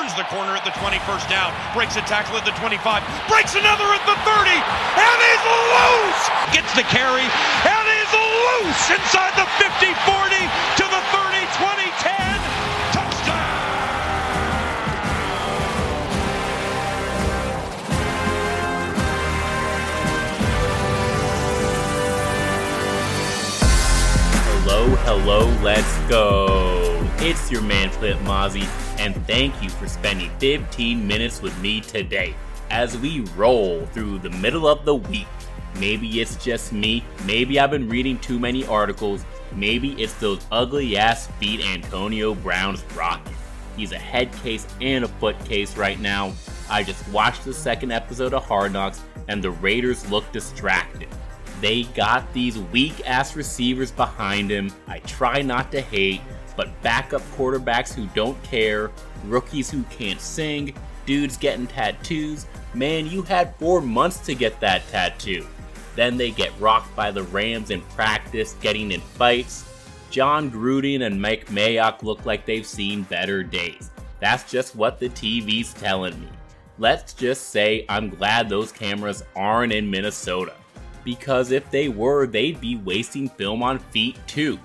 turns the corner at the 20, first down, breaks a tackle at the 25, breaks another at the 30, and he's loose! Gets the carry, and he's loose inside the 50, 40, to the 30, 20, 10. Touchdown! Hello, hello, let's go. It's your man Flip Mozzie, and thank you for spending 15 minutes with me today as we roll through the middle of the week. Maybe it's just me, maybe I've been reading too many articles, maybe it's those ugly ass feet Antonio Brown's rocking. He's a head case and a foot case right now. I just watched the second episode of Hard Knocks, and the Raiders look distracted. They got these weak ass receivers behind him. I try not to hate, but backup quarterbacks who don't care, rookies who can't sing, dudes getting tattoos. Man, you had four months to get that tattoo. Then they get rocked by the Rams in practice, getting in fights. Jon Gruden and Mike Mayock look like they've seen better days. That's just what the TV's telling me. Let's just say I'm glad those cameras aren't in Minnesota because if they were, they'd be wasting film on feet too.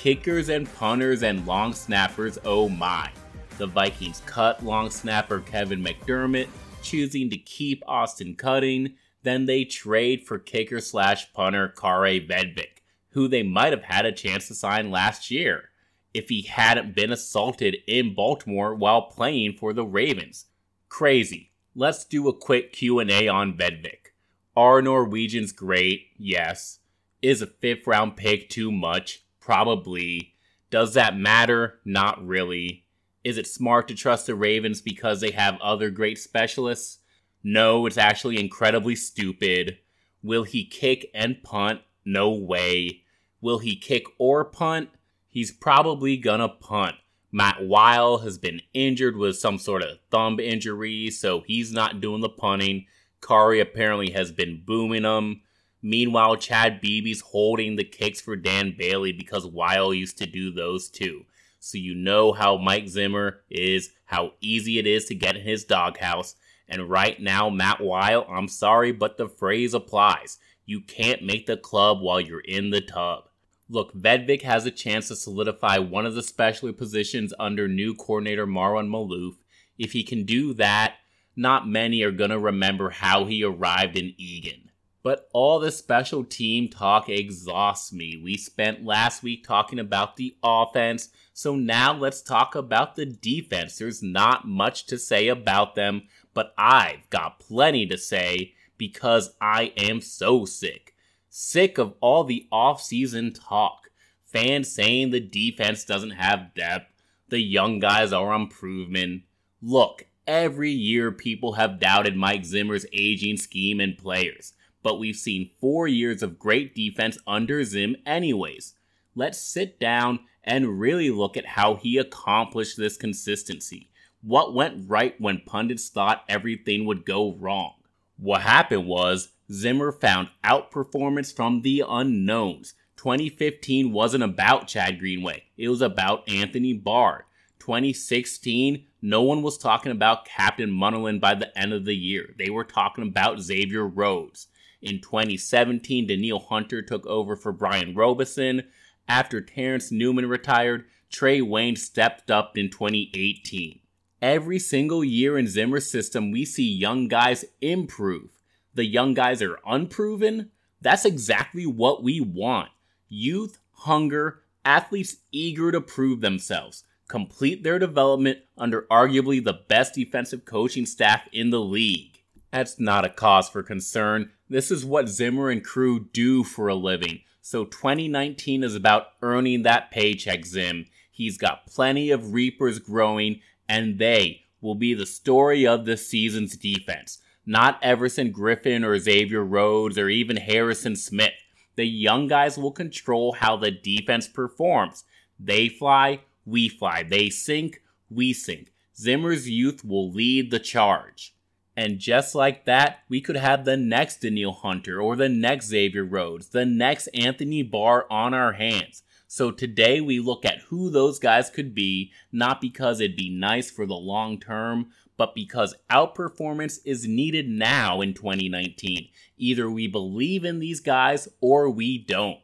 Kickers and punters and long snappers, oh my. The Vikings cut long snapper Kevin McDermott, choosing to keep Austin Cutting. Then they trade for kicker slash punter Kaare Vedvik, who they might have had a chance to sign last year if he hadn't been assaulted in Baltimore while playing for the Ravens. Crazy. Let's do a quick Q&A on Vedvik. Are Norwegians great? Yes. Is a fifth round pick too much? Probably. Does that matter? Not really. Is it smart to trust the Ravens because they have other great specialists? No, it's actually incredibly stupid. Will he kick and punt? No way. Will he kick or punt? He's probably gonna punt. Matt Wile has been injured with some sort of thumb injury, so he's not doing the punting. Kaare apparently has been booming them. Meanwhile, Chad Beebe's holding the kicks for Dan Bailey because Wile used to do those too. So you know how Mike Zimmer is, how easy it is to get in his doghouse. And right now, Matt Wile, I'm sorry, but the phrase applies. You can't make the club while you're in the tub. Look, Vedvik has a chance to solidify one of the specialty positions under new coordinator Marwan Maalouf. If he can do that, not many are going to remember how he arrived in Eagan. But all the special team talk exhausts me. We spent last week talking about the offense, so now let's talk about the defense. There's not much to say about them, but I've got plenty to say because I am so sick. Sick of all the off-season talk. Fans saying the defense doesn't have depth, the young guys are improvement. Look, Every year, people have doubted Mike Zimmer's aging scheme and players, but we've seen four years of great defense under Zim, anyways. Let's sit down and really look at how he accomplished this consistency. What went right when pundits thought everything would go wrong? What happened was Zimmer found outperformance from the unknowns. 2015 wasn't about Chad Greenway, it was about Anthony Barr. 2016, no one was talking about Captain Munnerlyn by the end of the year. They were talking about Xavier Rhodes. In 2017, Danielle Hunter took over for Brian Robison. After Terrence Newman retired, Trae Waynes stepped up in 2018. Every single year in Zimmer's system, we see young guys improve. The young guys are unproven. That's exactly what we want. Youth, hunger, athletes eager to prove themselves complete their development under arguably the best defensive coaching staff in the league. That's not a cause for concern. This is what Zimmer and crew do for a living. So 2019 is about earning that paycheck, Zim. He's got plenty of Reapers growing, and they will be the story of this season's defense. Not Everson Griffen or Xavier Rhodes or even Harrison Smith. The young guys will control how the defense performs. They fly, we fly. They sink, we sink. Zimmer's youth will lead the charge. And just like that, we could have the next Danielle Hunter or the next Xavier Rhodes, the next Anthony Barr on our hands. So today we look at who those guys could be, not because it'd be nice for the long term, but because outperformance is needed now in 2019. Either we believe in these guys or we don't.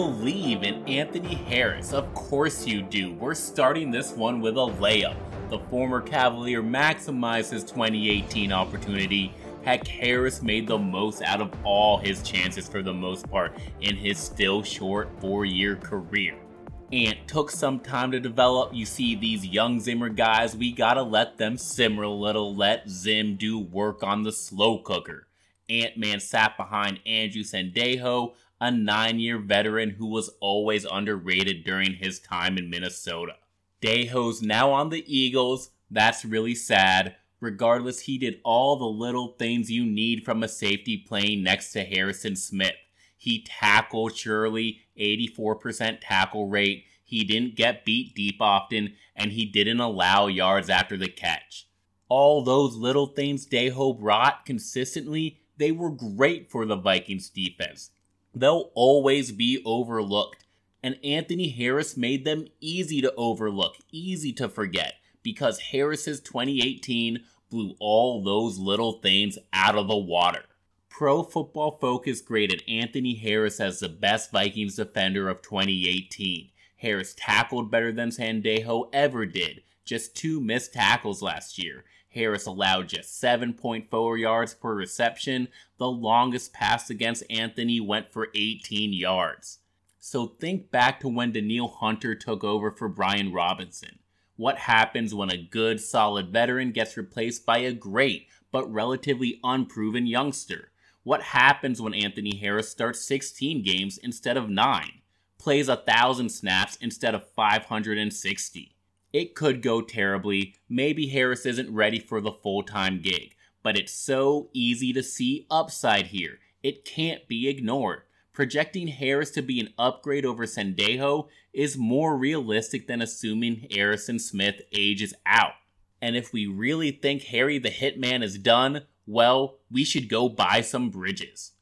Believe in Anthony Harris? Of course you do. We're starting this one with a layup. The former Cavalier maximized his 2018 opportunity Heck, Harris made the most out of all his chances for the most part in his still short four year career. Ant took some time to develop. You see, these young Zimmer guys, we gotta let them simmer a little, let Zim do work on the slow cooker. Ant Man sat behind Andrew Sendejo, a nine year veteran who was always underrated during his time in Minnesota. Dejo's now on the Eagles. That's really sad. Regardless, he did all the little things you need from a safety playing next to Harrison Smith. He tackled surely, 84% tackle rate. He didn't get beat deep often, and he didn't allow yards after the catch. All those little things Dejo brought consistently, they were great for the Vikings defense. They'll always be overlooked, and Anthony Harris made them easy to overlook, easy to forget because Harris's 2018 blew all those little things out of the water. Pro Football Focus graded Anthony Harris as the best Vikings defender of 2018. Harris tackled better than Sendejo ever did, just two missed tackles last year. Harris allowed just 7.4 yards per reception. The longest pass against Anthony went for 18 yards. So think back to when Danielle Hunter took over for Brian Robinson what happens when a good, solid veteran gets replaced by a great, but relatively unproven youngster? What happens when Anthony Harris starts 16 games instead of 9? Plays a 1,000 snaps instead of 560? It could go terribly. Maybe Harris isn't ready for the full time gig, but it's so easy to see upside here. It can't be ignored projecting Harris to be an upgrade over Sendejo is more realistic than assuming Harrison Smith ages out. And if we really think Harry the Hitman is done, well, we should go buy some bridges.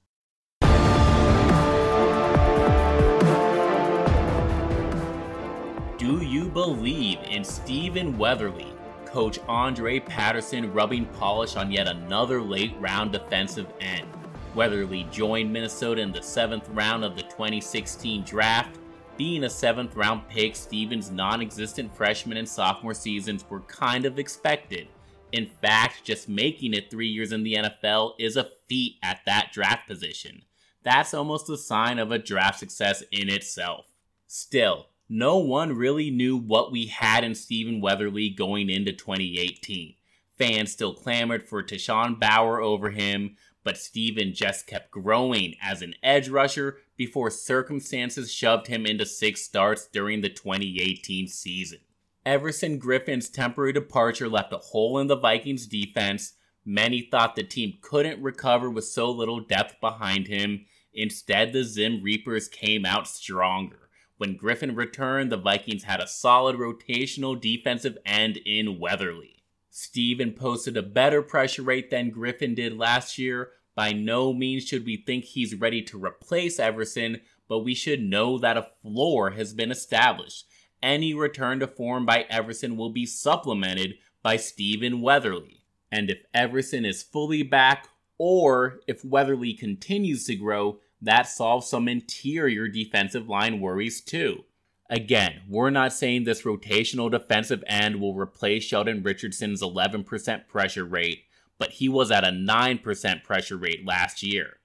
Do you believe in Stephen Weatherly, Coach Andre Patterson rubbing polish on yet another late round defensive end? Weatherly joined Minnesota in the seventh round of the 2016 draft. Being a seventh round pick, Stephen's non existent freshman and sophomore seasons were kind of expected. In fact, just making it three years in the NFL is a feat at that draft position. That's almost a sign of a draft success in itself. Still, no one really knew what we had in Stephen Weatherly going into 2018. Fans still clamored for Tashawn Bower over him, but Stephen just kept growing as an edge rusher before circumstances shoved him into six starts during the 2018 season. Everson Griffen's temporary departure left a hole in the Vikings defense. Many thought the team couldn't recover with so little depth behind him. Instead, the Zim Reapers came out stronger. When Griffen returned, the Vikings had a solid rotational defensive end in Weatherly. Stephen posted a better pressure rate than Griffen did last year, by no means should we think he's ready to replace Everson, but we should know that a floor has been established. Any return to form by Everson will be supplemented by Stephen Weatherly. And if Everson is fully back, or if Weatherly continues to grow, that solves some interior defensive line worries too. Again, we're not saying this rotational defensive end will replace Sheldon Richardson's 11% pressure rate, but he was at a 9% pressure rate last year.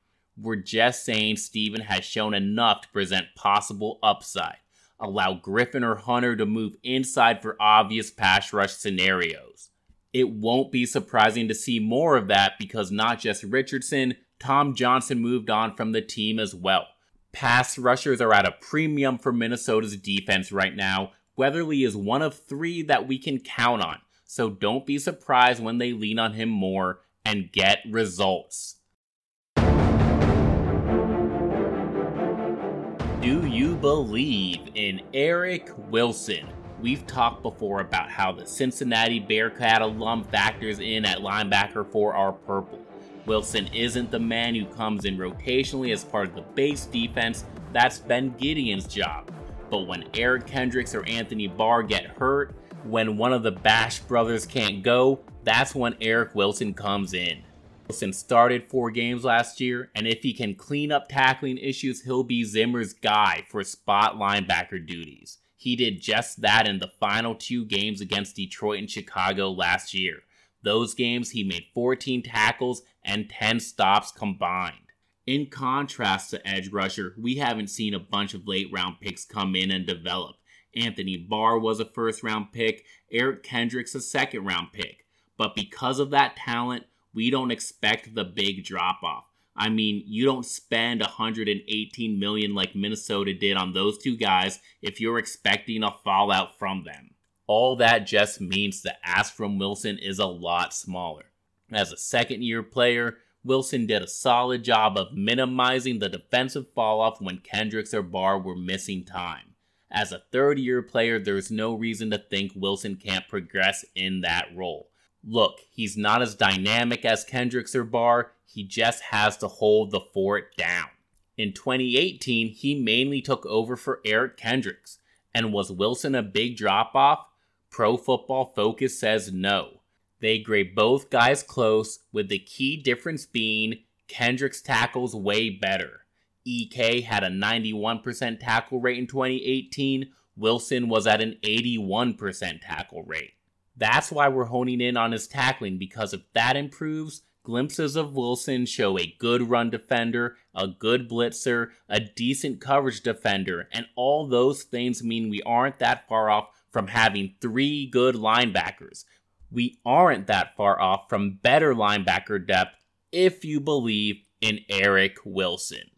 We're just saying Stephen has shown enough to present possible upside. Allow Griffen or Hunter to move inside for obvious pass rush scenarios. It won't be surprising to see more of that because not just Richardson, Tom Johnson moved on from the team as well. Pass rushers are at a premium for Minnesota's defense right now. Weatherly is one of three that we can count on so don't be surprised when they lean on him more and get results. Do you believe in Eric Wilson? We've talked before about how the Cincinnati Bearcat alum factors in at linebacker for our purple. Wilson isn't the man who comes in rotationally as part of the base defense, that's Ben Gedeon's job. But when Eric Kendricks or Anthony Barr get hurt, when one of the Bash brothers can't go, that's when Eric Wilson comes in. Wilson started four games last year, and if he can clean up tackling issues, he'll be Zimmer's guy for spot linebacker duties. He did just that in the final two games against Detroit and Chicago last year. Those games, he made 14 tackles and 10 stops combined. In contrast to edge rusher, we haven't seen a bunch of late round picks come in and develop. Anthony Barr was a first round pick, Eric Kendricks a second round pick. But because of that talent, we don't expect the big drop off. I mean, you don't spend 118 million like Minnesota did on those two guys if you're expecting a fallout from them. All that just means the ask from Wilson is a lot smaller. As a second year player, Wilson did a solid job of minimizing the defensive falloff when Kendricks or Barr were missing time. As a third year player, there's no reason to think Wilson can't progress in that role. Look, he's not as dynamic as Kendricks or Barr, he just has to hold the fort down. In 2018, he mainly took over for Eric Kendricks. And was Wilson a big drop off? Pro Football Focus says no. They grade both guys close, with the key difference being Kendricks tackles way better. EK had a 91% tackle rate in 2018, Wilson was at an 81% tackle rate. That's why we're honing in on his tackling because if that improves, glimpses of Wilson show a good run defender, a good blitzer, a decent coverage defender, and all those things mean we aren't that far off from having three good linebackers. We aren't that far off from better linebacker depth if you believe in Eric Wilson.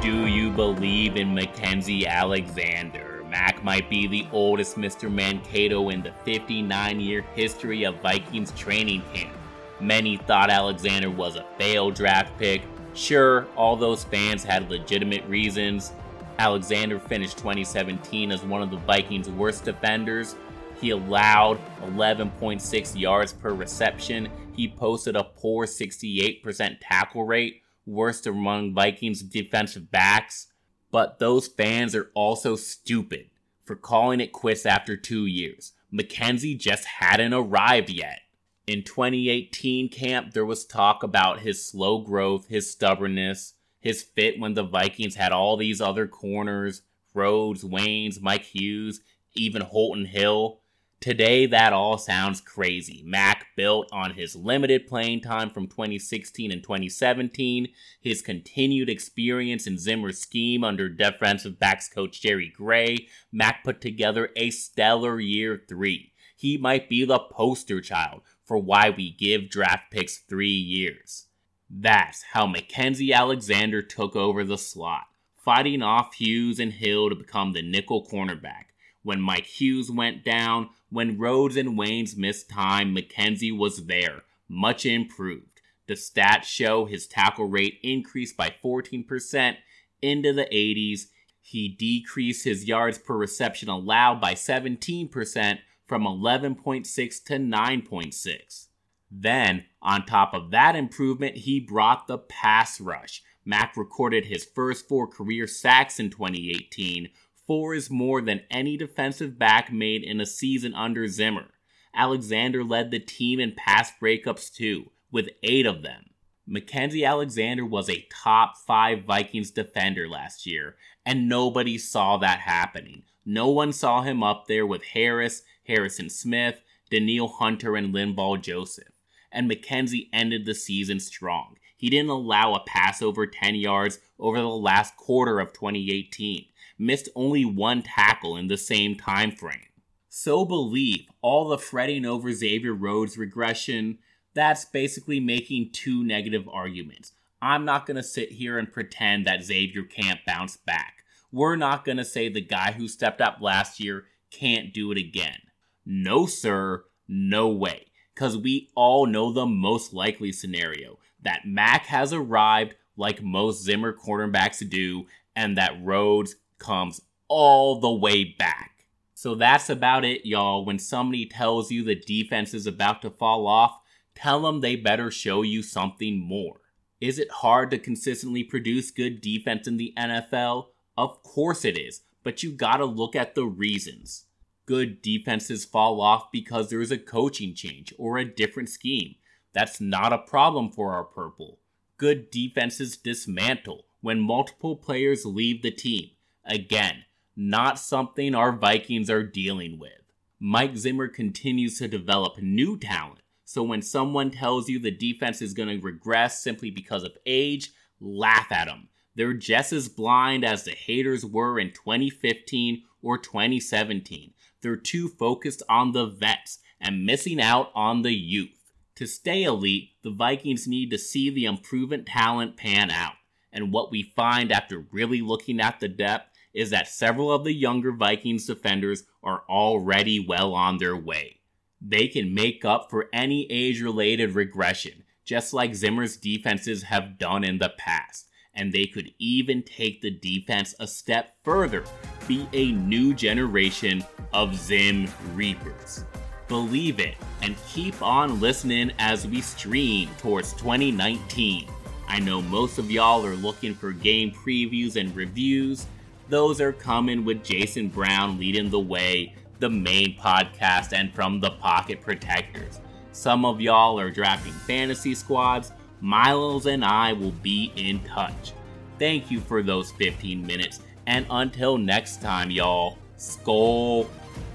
Do you believe in Mackensie Alexander? Mac might be the oldest Mr. Mankato in the 59 year history of Vikings training camp. Many thought Alexander was a failed draft pick. Sure, all those fans had legitimate reasons. Alexander finished 2017 as one of the Vikings' worst defenders. He allowed 11.6 yards per reception. He posted a poor 68% tackle rate worst among Vikings defensive backs, but those fans are also stupid for calling it quits after two years. Mackensie just hadn't arrived yet. In 2018 camp, there was talk about his slow growth, his stubbornness, his fit when the Vikings had all these other corners Rhodes, Waynes, Mike Hughes, even Holton Hill. Today, that all sounds crazy. Mac built on his limited playing time from 2016 and 2017, his continued experience in Zimmer's scheme under defensive backs coach Jerry Gray. Mac put together a stellar year three. He might be the poster child for why we give draft picks three years. That's how Mackensie Alexander took over the slot, fighting off Hughes and Hill to become the nickel cornerback. When Mike Hughes went down, when Rhodes and Waynes missed time, Mackensie was there, much improved. The stats show his tackle rate increased by 14% into the 80s. He decreased his yards per reception allowed by 17% from 11.6 to 9.6. Then, on top of that improvement, he brought the pass rush. Mac recorded his first four career sacks in 2018, Four is more than any defensive back made in a season under Zimmer. Alexander led the team in pass breakups too, with eight of them. Mackensie Alexander was a top five Vikings defender last year, and nobody saw that happening. No one saw him up there with Harris, Harrison Smith, Danielle Hunter, and Linval Joseph. And Mackensie ended the season strong. He didn't allow a pass over 10 yards over the last quarter of 2018 missed only one tackle in the same time frame. So believe all the fretting over Xavier Rhodes' regression, that's basically making two negative arguments. I'm not going to sit here and pretend that Xavier can't bounce back. We're not going to say the guy who stepped up last year can't do it again. No, sir, no way. Because we all know the most likely scenario that Mac has arrived like most Zimmer cornerbacks do, and that Rhodes comes all the way back. So that's about it, y'all. When somebody tells you the defense is about to fall off, tell them they better show you something more. Is it hard to consistently produce good defense in the NFL? Of course it is, but you gotta look at the reasons. Good defenses fall off because there is a coaching change or a different scheme. That's not a problem for our purple. Good defenses dismantle when multiple players leave the team. Again, not something our Vikings are dealing with. Mike Zimmer continues to develop new talent, so when someone tells you the defense is going to regress simply because of age, laugh at them. They're just as blind as the haters were in 2015 or 2017. They're too focused on the vets and missing out on the youth. To stay elite, the Vikings need to see the improvement talent pan out. And what we find after really looking at the depth is that several of the younger Vikings defenders are already well on their way. They can make up for any age related regression, just like Zimmer's defenses have done in the past. And they could even take the defense a step further, be a new generation of Zim Reapers. Believe it, and keep on listening as we stream towards 2019. I know most of y'all are looking for game previews and reviews, those are coming with Jason Brown leading the way, the main podcast, and from the Pocket Protectors. Some of y'all are drafting fantasy squads. Milos and I will be in touch. Thank you for those 15 minutes, and until next time, y'all, Skol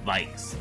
Vikes.